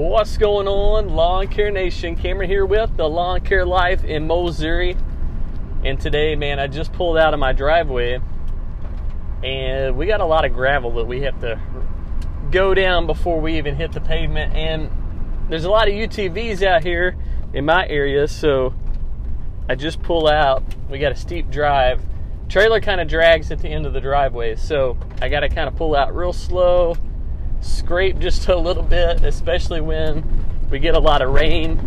What's going on, Lawn Care Nation? Cameron here with the Lawn Care Life in Missouri. And today, man, I just pulled out of my driveway and we got a lot of gravel that we have to go down before we even hit the pavement. And there's a lot of UTVs out here in my area, so I just pull out. We got a steep drive. Trailer kind of drags at the end of the driveway, so I got to kind of pull out real slow scrape just a little bit, especially when we get a lot of rain.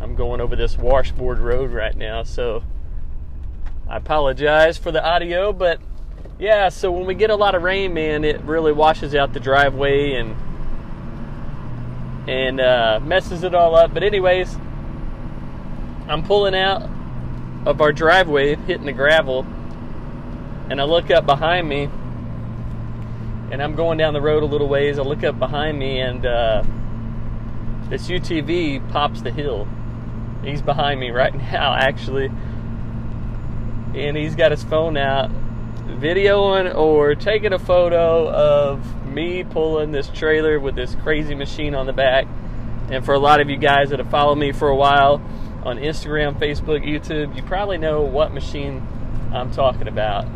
I'm going over this washboard road right now, so I apologize for the audio, but yeah, so when we get a lot of rain, man, it really washes out the driveway and and uh, messes it all up. But anyways, I'm pulling out of our driveway, hitting the gravel, and I look up behind me and I'm going down the road a little ways. I look up behind me, and uh, this UTV pops the hill. He's behind me right now, actually, and he's got his phone out, videoing or taking a photo of me pulling this trailer with this crazy machine on the back. And for a lot of you guys that have followed me for a while on Instagram, Facebook, YouTube, you probably know what machine I'm talking about.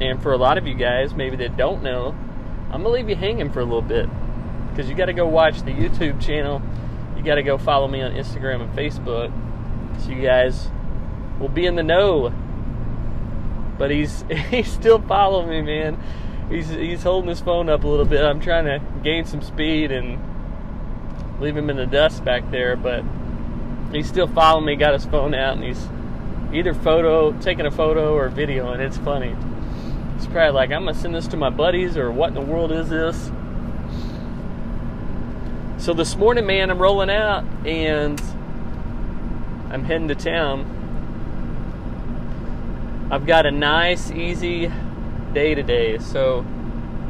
And for a lot of you guys, maybe that don't know, I'm gonna leave you hanging for a little bit because you got to go watch the YouTube channel. You got to go follow me on Instagram and Facebook, so you guys will be in the know. But he's he's still following me, man. He's he's holding his phone up a little bit. I'm trying to gain some speed and leave him in the dust back there, but he's still following me. Got his phone out and he's either photo taking a photo or video, and it's funny. He's probably like, I'm gonna send this to my buddies, or what in the world is this? So this morning, man, I'm rolling out and I'm heading to town. I've got a nice, easy day today. So,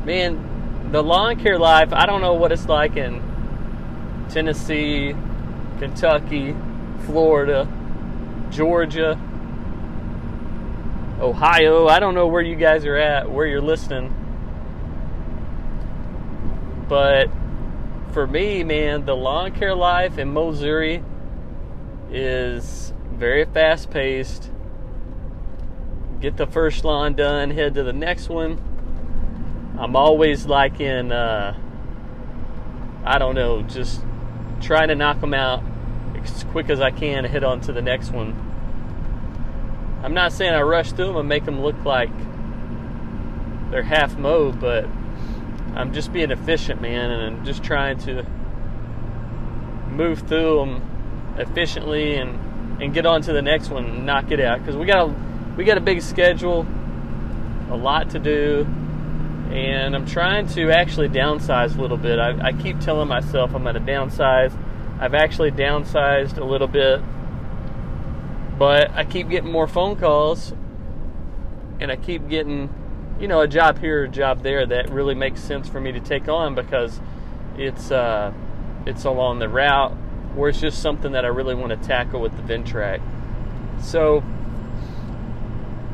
man, the lawn care life, I don't know what it's like in Tennessee, Kentucky, Florida, Georgia, Ohio. I don't know where you guys are at, where you're listening. But for me, man, the lawn care life in Missouri is very fast paced. Get the first lawn done, head to the next one. I'm always like in, uh, I don't know, just trying to knock them out as quick as I can head on to the next one. I'm not saying I rush through them and make them look like they're half mowed, but I'm just being efficient, man, and I'm just trying to move through them efficiently and and get on to the next one and knock it out because we got a we got a big schedule, a lot to do, and I'm trying to actually downsize a little bit. I, I keep telling myself I'm going to downsize. I've actually downsized a little bit but I keep getting more phone calls and I keep getting, you know, a job here, a job there that really makes sense for me to take on because it's uh, it's along the route where it's just something that I really want to tackle with the Ventrac. So,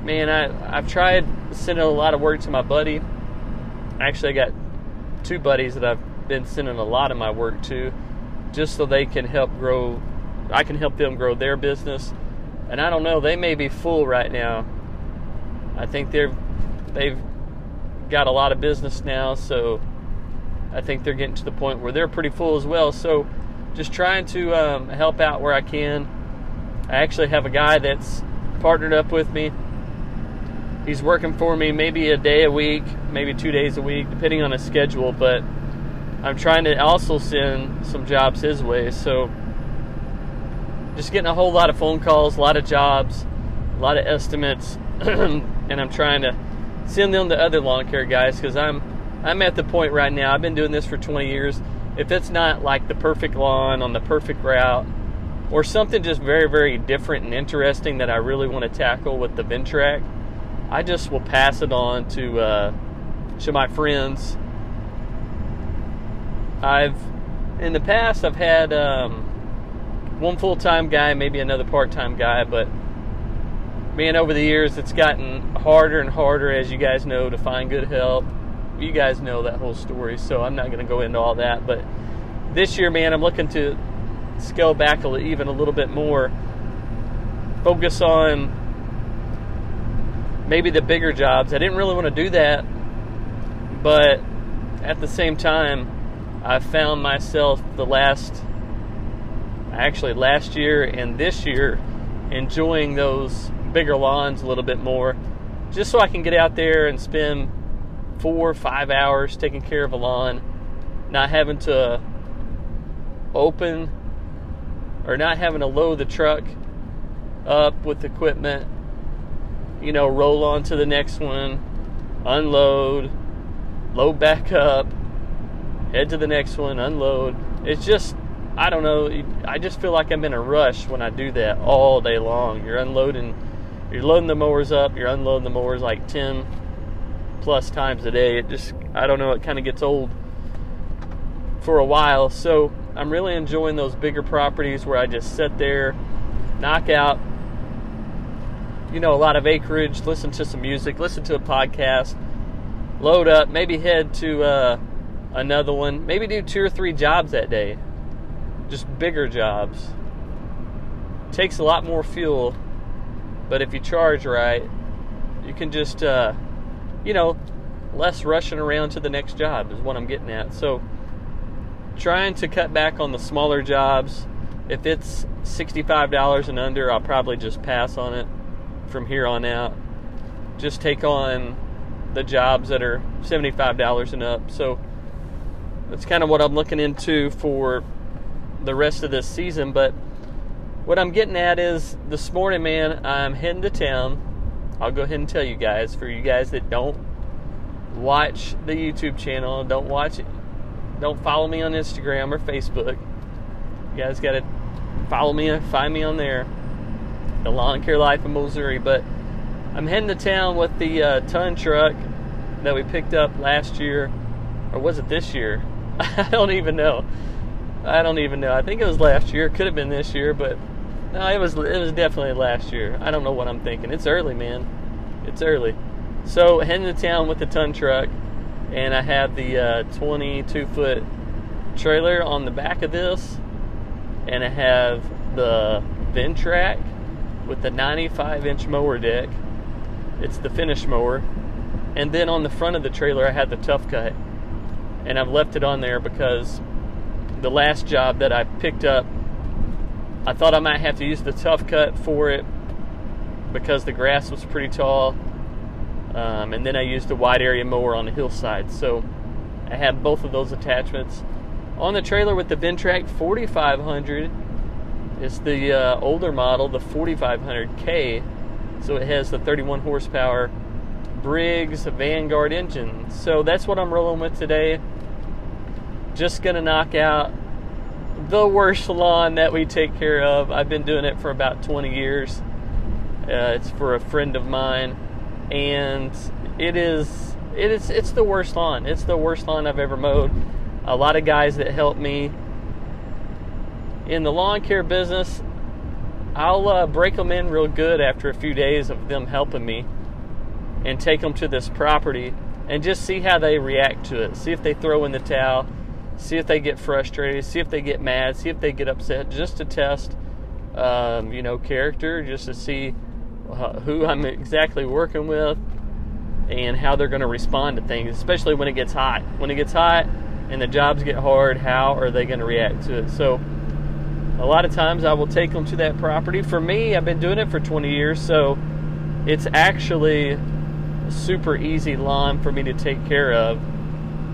man, I I've tried sending a lot of work to my buddy. Actually, I got two buddies that I've been sending a lot of my work to, just so they can help grow. I can help them grow their business and I don't know, they may be full right now. I think they're they've got a lot of business now, so I think they're getting to the point where they're pretty full as well. So just trying to um, help out where I can. I actually have a guy that's partnered up with me. He's working for me maybe a day a week, maybe two days a week, depending on his schedule. But I'm trying to also send some jobs his way. So just getting a whole lot of phone calls, a lot of jobs, a lot of estimates, and I'm trying to send them to other lawn care guys because I'm I'm at the point right now. I've been doing this for 20 years. If it's not like the perfect lawn on the perfect route, or something just very very different and interesting that I really want to tackle with the Ventrac, I just will pass it on to uh, to my friends. I've in the past I've had. Um, one full time guy, maybe another part time guy, but man, over the years it's gotten harder and harder, as you guys know, to find good help. You guys know that whole story, so I'm not going to go into all that. But this year, man, I'm looking to scale back a, even a little bit more. Focus on maybe the bigger jobs. I didn't really want to do that, but at the same time, I found myself the last, actually last year and this year, enjoying those bigger lawns a little bit more, just so I can get out there and spend four or five hours taking care of a lawn, not having to open or not having to load the truck up with equipment, you know, roll on to the next one, unload, load back up, head to the next one, unload. It's just, I don't know, I just feel like I'm in a rush when I do that all day long. You're unloading, you're loading the mowers up, you're unloading the mowers like 10 plus times a day. It just, I don't know, it kind of gets old for a while. So I'm really enjoying those bigger properties where I just sit there, knock out, you know, a lot of acreage, listen to some music, listen to a podcast, load up, maybe head to uh, another one, maybe do two or three jobs that day, just bigger jobs. Takes a lot more fuel, but if you charge right, you can just, uh, you know, less rushing around to the next job is what I'm getting at. So, trying to cut back on the smaller jobs. If it's $65 and under, I'll probably just pass on it from here on out. Just take on the jobs that are $75 and up. So that's kind of what I'm looking into for the rest of this season. But what I'm getting at is this morning, man, I'm heading to town. I'll go ahead and tell you guys for you guys that don't watch the YouTube channel, don't watch it, don't follow me on Instagram or Facebook. You guys got to follow me, find me on there the lawn care life in Missouri. But I'm heading to town with the uh, ton truck that we picked up last year, or was it this year? I don't even know. I don't even know. I think it was last year. It could have been this year, but no, it was. It was definitely last year. I don't know what I'm thinking. It's early, man. It's early. So heading to town with the ton truck, and I have the uh, 22 foot trailer on the back of this, and I have the Ventrac with the 95 inch mower deck. It's the finish mower. And then on the front of the trailer, I had the tough cut. And I've left it on there because the last job that I picked up, I thought I might have to use the tough cut for it because the grass was pretty tall. Um, and then I used a wide area mower on the hillside. So I had both of those attachments. On the trailer with the Ventrac 4500, it's the uh, older model, the 4500K. So it has the 31 horsepower Briggs Vanguard engine. So that's what I'm rolling with today. Just gonna knock out the worst lawn that we take care of. I've been doing it for about 20 years. Uh, it's for a friend of mine, and it is it is it's the worst lawn. It's the worst lawn I've ever mowed. A lot of guys that help me in the lawn care business, I'll uh, break them in real good after a few days of them helping me and take them to this property and just see how they react to it. See if they throw in the towel, see if they get frustrated, see if they get mad, see if they get upset, just to test, um, you know, character, just to see uh, who I'm exactly working with and how they're going to respond to things, especially when it gets hot. When it gets hot and the jobs get hard, how are they going to react to it? So, a lot of times I will take them to that property. For me, I've been doing it for 20 years, so it's actually a super easy lawn for me to take care of.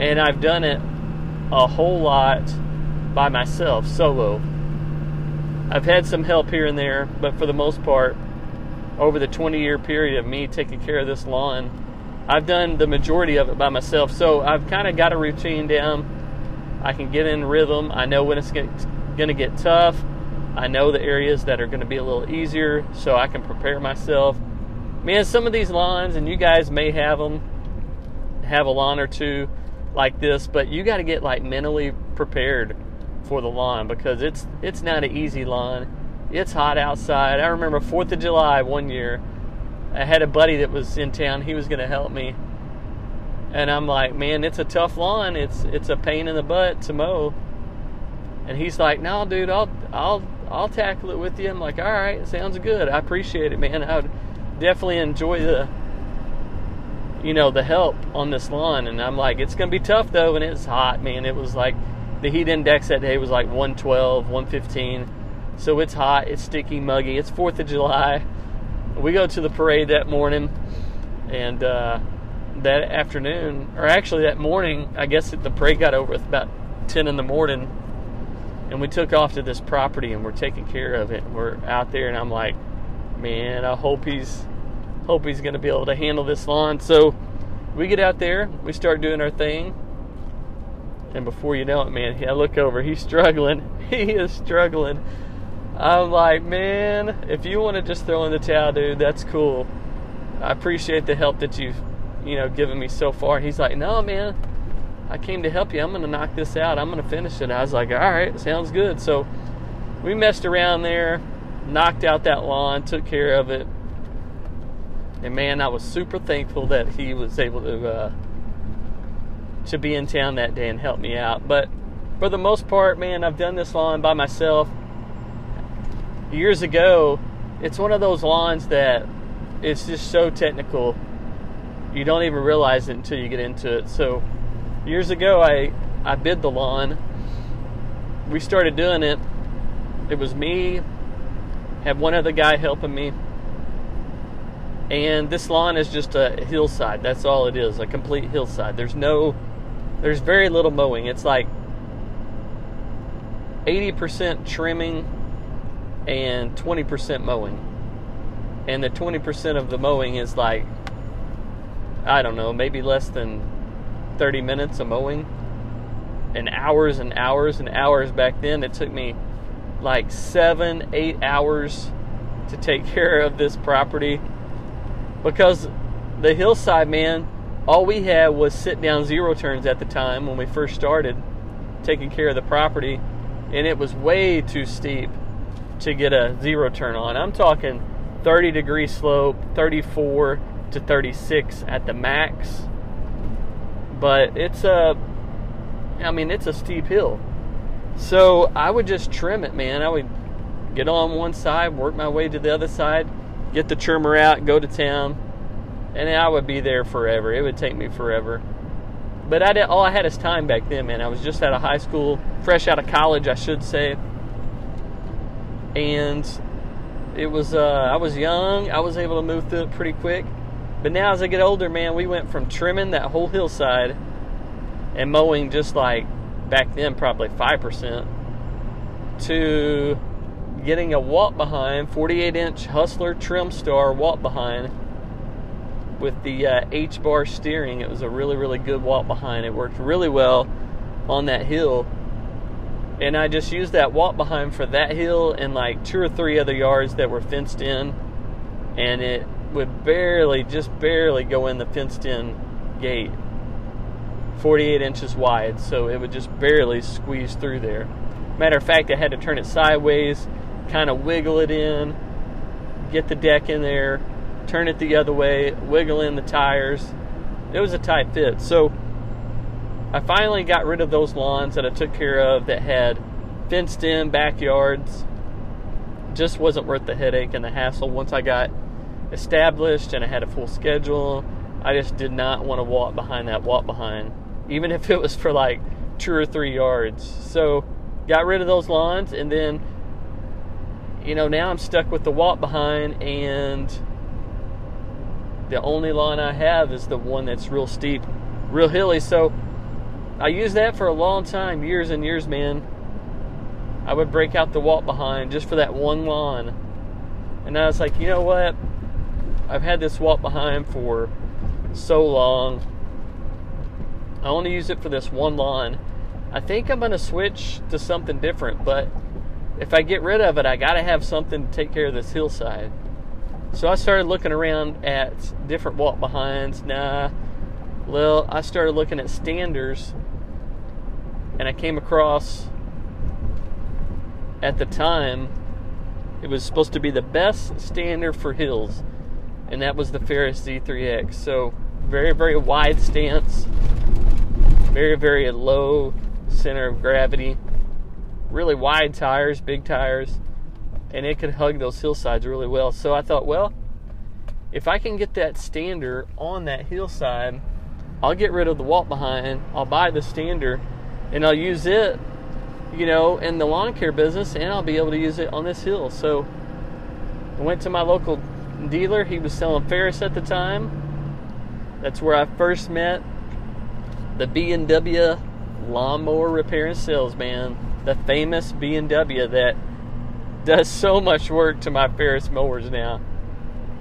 And I've done it a whole lot by myself, solo. I've had some help here and there, but for the most part, over the 20 year period of me taking care of this lawn, I've done the majority of it by myself. So I've kind of got a routine down. I can get in rhythm. I know when it's going to get tough. I know the areas that are going to be a little easier so I can prepare myself. Man, some of these lawns, and you guys may have them, have a lawn or two like this, but you got to get like mentally prepared for the lawn because it's it's not an easy lawn. It's hot outside. I remember 4th of July one year. I had a buddy that was in town. He was going to help me. And I'm like, man, it's a tough lawn. It's it's a pain in the butt to mow. And he's like, no, dude, I'll I'll I'll tackle it with you. I'm like, all right, sounds good. I appreciate it, man. I would definitely enjoy the you know the help on this lawn. And I'm like, it's gonna be tough though, and it's hot, man. It was like the heat index that day was like 112, 115. So it's hot, it's sticky, muggy. It's Fourth of July. We go to the parade that morning, and uh, that afternoon, or actually that morning, I guess the parade got over with about 10 in the morning, and we took off to this property and we're taking care of it. We're out there, and I'm like, man, I hope he's hope he's going to be able to handle this lawn. So we get out there, we start doing our thing, and before you know it, man, I look over, he's struggling. He is struggling. I'm like, man, if you want to just throw in the towel, dude, that's cool. I appreciate the help that you've, you know, given me so far. He's like, no, man, I came to help you. I'm going to knock this out. I'm going to finish it. I was like, all right, sounds good. So we messed around there, knocked out that lawn, took care of it. And man, I was super thankful that he was able to uh, to be in town that day and help me out. But for the most part, man, I've done this lawn by myself. Years ago, it's one of those lawns that it's just so technical. You don't even realize it until you get into it. So, years ago, I I bid the lawn. We started doing it. It was me, had one other guy helping me. And this lawn is just a hillside. That's all it is, a complete hillside. There's no there's very little mowing. It's like 80% trimming and 20% mowing. And the 20% of the mowing is like, I don't know, maybe less than 30 minutes of mowing. And hours and hours and hours back then, it took me like seven, eight hours to take care of this property because the hillside man all we had was sit down zero turns at the time when we first started taking care of the property, and it was way too steep to get a zero turn on. I'm talking 30 degree slope, 34 to 36 at the max. But it's a, I mean, it's a steep hill. So I would just trim it, man. I would get on one side, work my way to the other side, get the trimmer out, go to town, and I would be there forever. It would take me forever. But I did, all I had is time back then, man. I was just out of high school, fresh out of college, I should say. And it was uh, I was young. I was able to move through it pretty quick. But now as I get older, man, we went from trimming that whole hillside and mowing just like back then probably 5% to getting a walk behind 48 inch Hustler Trim Star walk behind with the uh, H bar steering. It was a really, really good walk behind. It worked really well on that hill. And I just used that walk behind for that hill and like two or three other yards that were fenced in. And it would barely, just barely go in the fenced in gate. 48 inches wide, so it would just barely squeeze through there. Matter of fact, I had to turn it sideways, kind of wiggle it in, get the deck in there, turn it the other way, wiggle in the tires. It was a tight fit. So I finally got rid of those lawns that I took care of that had fenced in backyards. Just wasn't worth the headache and the hassle once I got established and I had a full schedule. I just did not want to walk behind that walk behind, even if it was for like two or three yards. So got rid of those lawns and then you know now I'm stuck with the walk behind and the only lawn I have is the one that's real steep, real hilly. So I used that for a long time, years and years, man. I would break out the walk behind just for that one lawn. And I was like, you know what? I've had this walk behind for so long. I only use it for this one lawn. I think I'm going to switch to something different, but if I get rid of it, I got to have something to take care of this hillside. So I started looking around at different walk behinds. Nah, well, I started looking at standers, and I came across at the time it was supposed to be the best stander for hills, and that was the Ferris Z3X. So very, very wide stance, very, very low center of gravity, really wide tires, big tires, and it could hug those hillsides really well. So I thought, well, if I can get that stander on that hillside, I'll get rid of the walk behind, I'll buy the stander, and I'll use it, you know, in the lawn care business, and I'll be able to use it on this hill. So I went to my local dealer. He was selling Ferris at the time. That's where I first met the B&W lawnmower repair and sales man, the famous B&W that does so much work to my Ferris mowers now.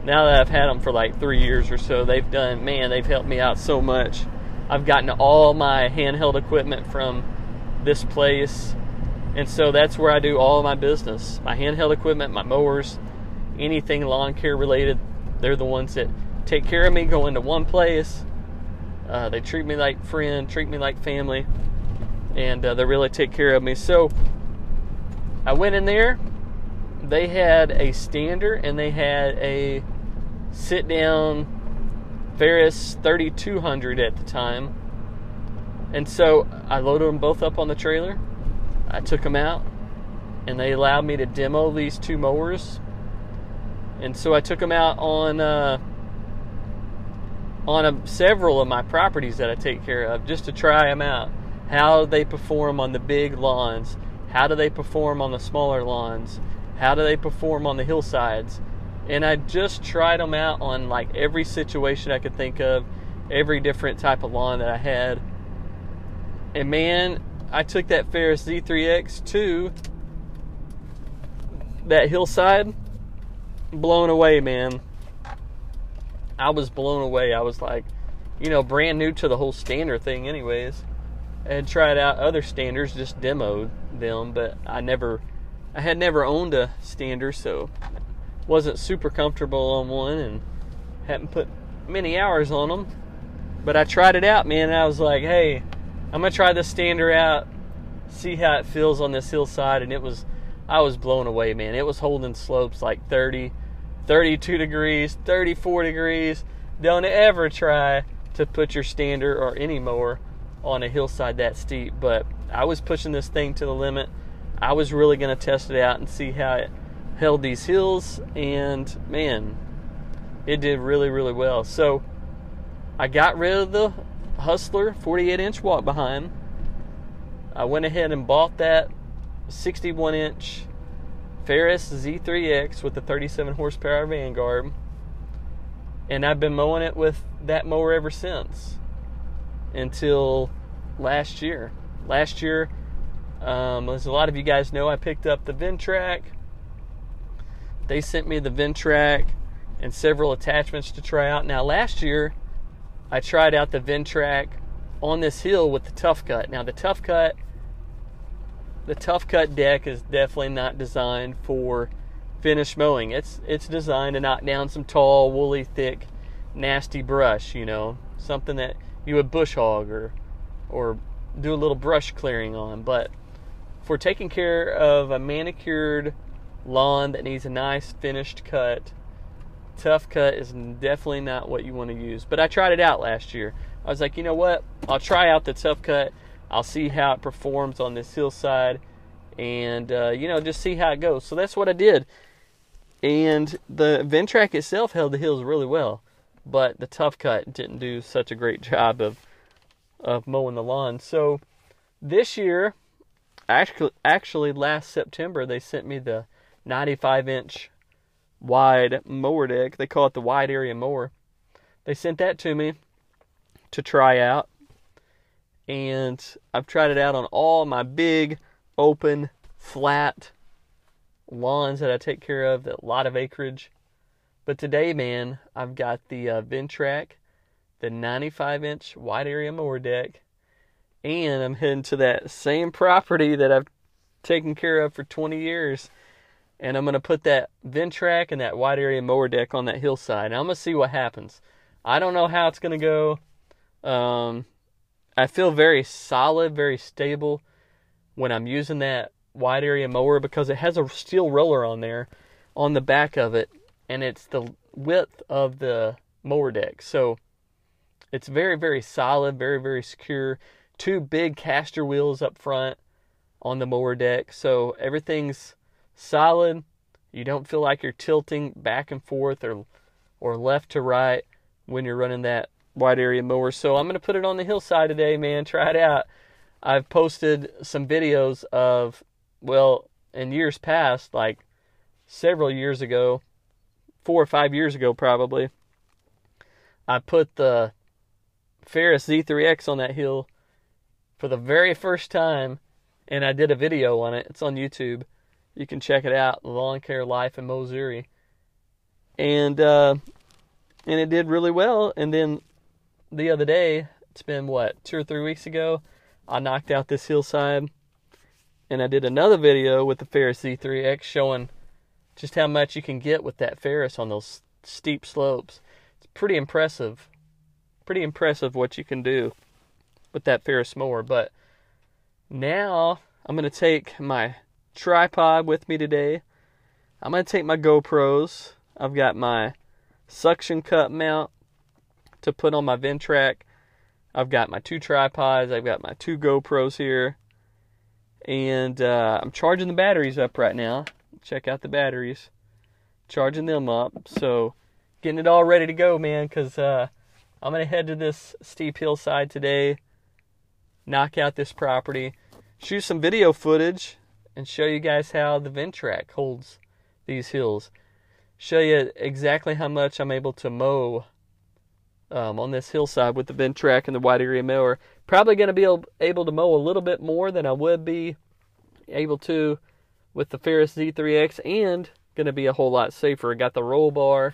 Now that I've had them for like three years or so, they've done, man, they've helped me out so much. I've gotten all my handheld equipment from this place. And so that's where I do all my business. My handheld equipment, my mowers, anything lawn care related, they're the ones that take care of me, go into one place. Uh, they treat me like friend, treat me like family, and uh, they really take care of me. So I went in there. They had a stander and they had a sit down Ferris 3200 at the time. And so I loaded them both up on the trailer. I took them out and they allowed me to demo these two mowers. And so I took them out on uh, on a, several of my properties that I take care of just to try them out. How do they perform on the big lawns? How do they perform on the smaller lawns? How do they perform on the hillsides? And I just tried them out on like every situation I could think of, every different type of lawn that I had. And man, I took that Ferris Z3X to that hillside, blown away, man. I was blown away. I was like, you know, brand new to the whole stander thing, anyways. Had tried out other standers, just demoed them, but I never, I had never owned a stander, so wasn't super comfortable on one and hadn't put many hours on them. But I tried it out, man, and I was like, hey, I'm gonna try this stander out, see how it feels on this hillside, and it was, I was blown away, man. It was holding slopes like 30, 32 degrees, 34 degrees. Don't ever try to put your stander or any mower on a hillside that steep. But I was pushing this thing to the limit. I was really going to test it out and see how it held these hills. And man, it did really, really well. So I got rid of the Hustler 48 inch walk behind. I went ahead and bought that 61 inch Ferris Z3X with the 37 horsepower Vanguard, and I've been mowing it with that mower ever since until last year. Last year, um, as a lot of you guys know, I picked up the Ventrac. They sent me the Ventrac and several attachments to try out. Now, last year, I tried out the Ventrac on this hill with the Tough Cut. Now, the Tough Cut the tough cut deck is definitely not designed for finish mowing. It's it's designed to knock down some tall, woolly, thick, nasty brush, you know, something that you would bush hog or or do a little brush clearing on. But for taking care of a manicured lawn that needs a nice finished cut, tough cut is definitely not what you want to use. But I tried it out last year. I was like, you know what? I'll try out the tough cut I'll see how it performs on this hillside and, uh, you know, just see how it goes. So that's what I did. And the Ventrac itself held the hills really well, but the Tough Cut didn't do such a great job of, of mowing the lawn. So this year, actually, actually last September, they sent me the 95 inch wide mower deck. They call it the wide area mower. They sent that to me to try out and I've tried it out on all my big, open, flat lawns that I take care of, a lot of acreage. But today, man, I've got the uh, Ventrac, the 95 inch wide area mower deck, and I'm heading to that same property that I've taken care of for 20 years. And I'm going to put that Ventrac and that wide area mower deck on that hillside. And I'm going to see what happens. I don't know how it's going to go. Um, I feel very solid, very stable when I'm using that wide area mower because it has a steel roller on there on the back of it and it's the width of the mower deck. So it's very, very solid, very, very secure. Two big caster wheels up front on the mower deck. So everything's solid. You don't feel like you're tilting back and forth or or left to right when you're running that wide area mower. So I'm going to put it on the hillside today, man. Try it out. I've posted some videos of well, in years past, like several years ago, 4 or 5 years ago probably, I put the Ferris Z3X on that hill for the very first time and I did a video on it. It's on YouTube. You can check it out, Lawn Care Life in Missouri. And uh, and it did really well. And then the other day, it's been what two or three weeks ago, I knocked out this hillside, and I did another video with the Ferris Z3X showing just how much you can get with that Ferris on those steep slopes. It's pretty impressive. Pretty impressive what you can do with that Ferris mower, but now I'm going to take my tripod with me today. I'm going to take my GoPros. I've got my suction cup mount to put on my Ventrac. I've got my two tripods. I've got my two GoPros here. And uh, I'm charging the batteries up right now. Check out the batteries. Charging them up. So getting it all ready to go, man, because uh, I'm going to head to this steep hillside today, knock out this property shoot some video footage and show you guys how the Ventrac holds these hills. Show you exactly how much I'm able to mow um, on this hillside with the Ventrac and the wide area mower. Probably going to be able to mow a little bit more than I would be able to with the Ferris Z3X and going to be a whole lot safer. I got the roll bar.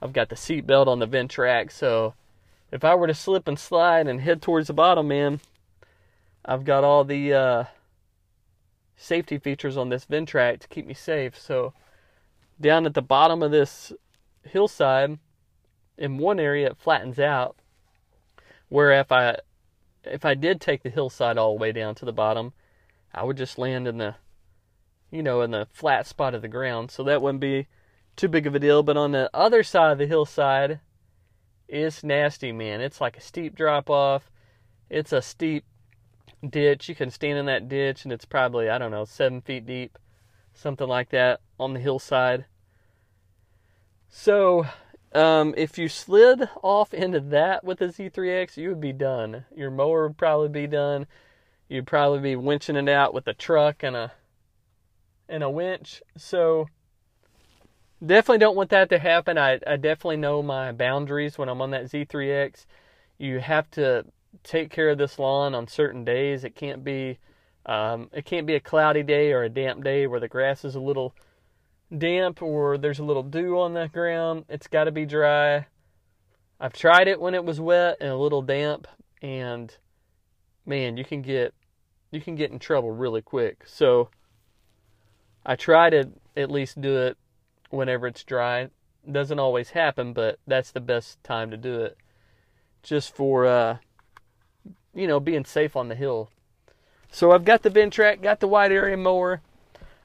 I've got the seat belt on the Ventrac. So if I were to slip and slide and head towards the bottom, man, I've got all the uh, safety features on this Ventrac to keep me safe. So down at the bottom of this hillside, in one area it flattens out, where if I if I did take the hillside all the way down to the bottom, I would just land in the you know in the flat spot of the ground. So that wouldn't be too big of a deal. But on the other side of the hillside, it's nasty, man. It's like a steep drop off. It's a steep ditch. You can stand in that ditch, and it's probably, I don't know, seven feet deep, something like that, on the hillside. So, um, if you slid off into that with a Z3X, you would be done. Your mower would probably be done. You'd probably be winching it out with a truck and a and a winch. So definitely don't want that to happen. I, I definitely know my boundaries when I'm on that Z3X. You have to take care of this lawn on certain days. It can't be um, it can't be a cloudy day or a damp day where the grass is a little damp or there's a little dew on the ground. It's got to be dry. I've tried it when it was wet and a little damp, and man, you can get you can get in trouble really quick. So I try to at least do it whenever it's dry. It doesn't always happen, but that's the best time to do it. Just for uh, you know, being safe on the hill. So I've got the Ventrac, got the wide area mower.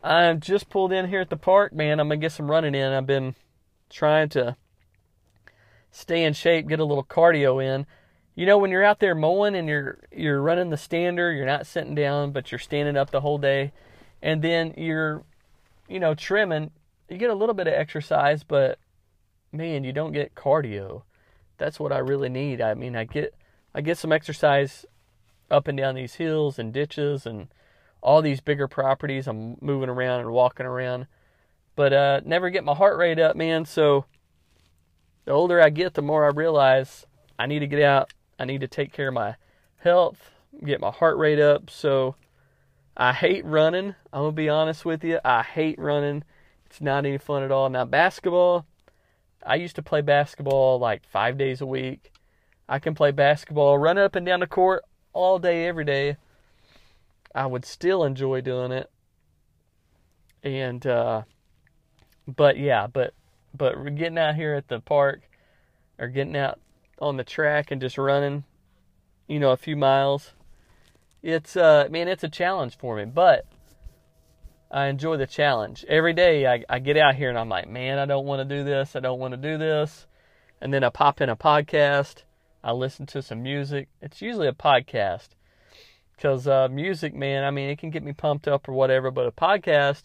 I just pulled in here at the park, man. I'm gonna get some running in. I've been trying to stay in shape, get a little cardio in. You know, when you're out there mowing and you're you're running the stander, you're not sitting down, but you're standing up the whole day, and then you're, you know, trimming. You get a little bit of exercise, but man, you don't get cardio. That's what I really need. I mean, I get I get some exercise up and down these hills and ditches and all these bigger properties. I'm moving around and walking around, but uh, never get my heart rate up, man. So the older I get, the more I realize I need to get out. I need to take care of my health, get my heart rate up. So I hate running. I'm gonna be honest with you. I hate running. It's not any fun at all. Now basketball, I used to play basketball like five days a week. I can play basketball, run up and down the court all day, every day. I would still enjoy doing it. And, uh, but yeah, but, but getting out here at the park or getting out on the track and just running, you know, a few miles, it's, uh, man, it's a challenge for me, but I enjoy the challenge. Every day I, I get out here and I'm like, man, I don't want to do this. I don't want to do this. And then I pop in a podcast I listen to some music. It's usually a podcast because uh, music, man, I mean, it can get me pumped up or whatever, but a podcast,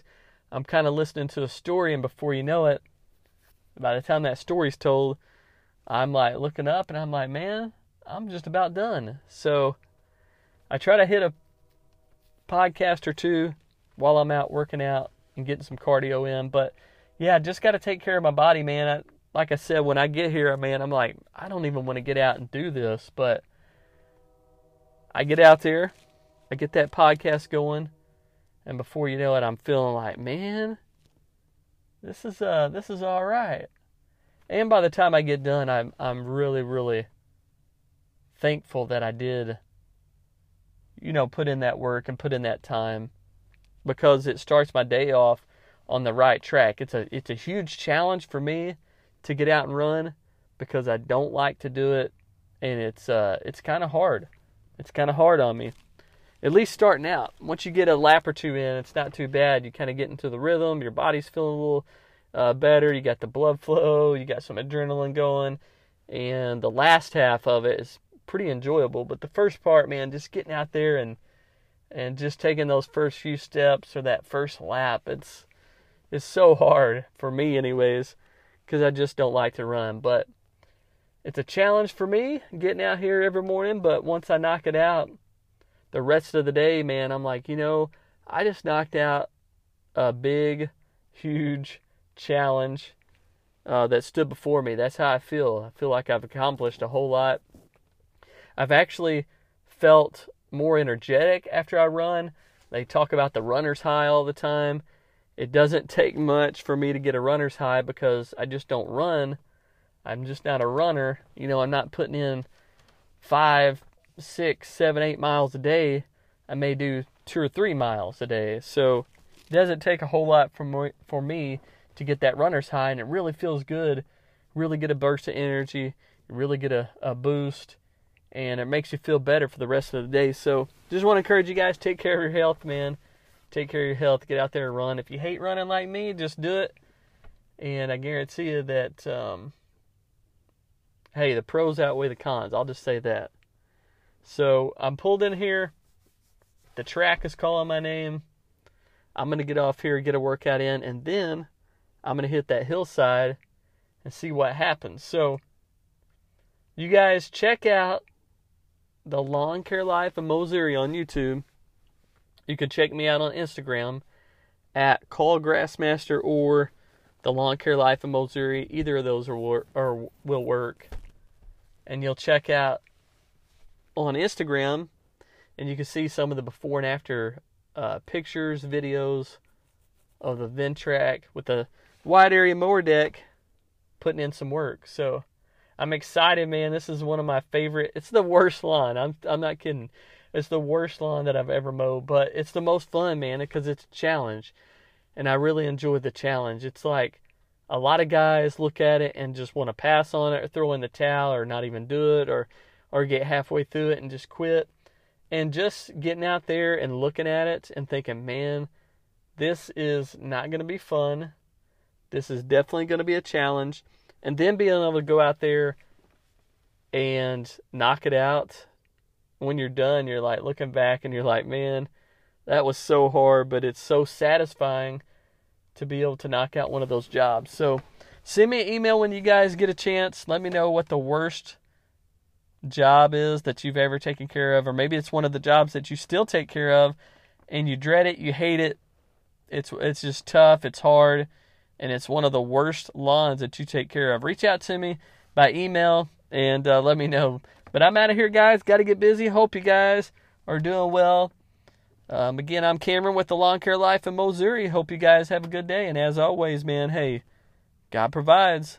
I'm kind of listening to a story, and before you know it, by the time that story's told, I'm like looking up and I'm like, man, I'm just about done. So I try to hit a podcast or two while I'm out working out and getting some cardio in. But yeah, just got to take care of my body, man. I, like I said, when I get here, man, I'm like, I don't even want to get out and do this, but I get out there, I get that podcast going, and before you know it, I'm feeling like, man, this is uh, this is all right. And by the time I get done, I'm I'm really really thankful that I did, you know, put in that work and put in that time, because it starts my day off on the right track. It's a it's a huge challenge for me to get out and run because I don't like to do it, and it's uh it's kind of hard. It's kind of hard on me. At least starting out. Once you get a lap or two in, it's not too bad. You kind of get into the rhythm. Your body's feeling a little uh, better. You got the blood flow. You got some adrenaline going, and the last half of it is pretty enjoyable. But the first part, man, just getting out there and and just taking those first few steps or that first lap, it's it's so hard for me, anyways because I just don't like to run. But it's a challenge for me getting out here every morning. But once I knock it out, the rest of the day, man, I'm like, you know, I just knocked out a big, huge challenge uh, that stood before me. That's how I feel. I feel like I've accomplished a whole lot. I've actually felt more energetic after I run. They talk about the runner's high all the time. It doesn't take much for me to get a runner's high because I just don't run. I'm just not a runner. You know, I'm not putting in five, six, seven, eight miles a day. I may do two or three miles a day. So it doesn't take a whole lot for me, for me to get that runner's high, and it really feels good. Really get a burst of energy, really get a, a boost, and it makes you feel better for the rest of the day. So just want to encourage you guys take care of your health, man take care of your health, get out there and run. If you hate running like me, just do it. And I guarantee you that, um, hey, the pros outweigh the cons. I'll just say that. So I'm pulled in here. The track is calling my name. I'm going to get off here, get a workout in, and then I'm going to hit that hillside and see what happens. So, you guys check out the Lawn Care Life of Mowssouri on YouTube. You can check me out on Instagram at Call Grassmaster or the Lawn Care Life of Mowssouri. Either of those are, will work. And you'll check out on Instagram, and you can see some of the before and after uh, pictures, videos of the Ventrac with the wide area mower deck putting in some work. So I'm excited, man. This is one of my favorite. It's the worst lawn. I'm I'm not kidding. It's the worst lawn that I've ever mowed, but it's the most fun, man, because it's a challenge. And I really enjoy the challenge. It's like a lot of guys look at it and just want to pass on it or throw in the towel or not even do it or or get halfway through it and just quit. And just getting out there and looking at it and thinking, man, this is not going to be fun. This is definitely going to be a challenge. And then being able to go out there and knock it out when you're done, you're like looking back and you're like, man, that was so hard, but it's so satisfying to be able to knock out one of those jobs. So send me an email when you guys get a chance. Let me know what the worst job is that you've ever taken care of, or maybe it's one of the jobs that you still take care of and you dread it, you hate it. It's it's just tough, it's hard, and it's one of the worst lawns that you take care of. Reach out to me by email and uh, let me know. But I'm out of here, guys. Got to get busy. Hope you guys are doing well. Um, again, I'm Cameron with the Lawn Care Life in Missouri. Hope you guys have a good day. And as always, man, hey, God provides.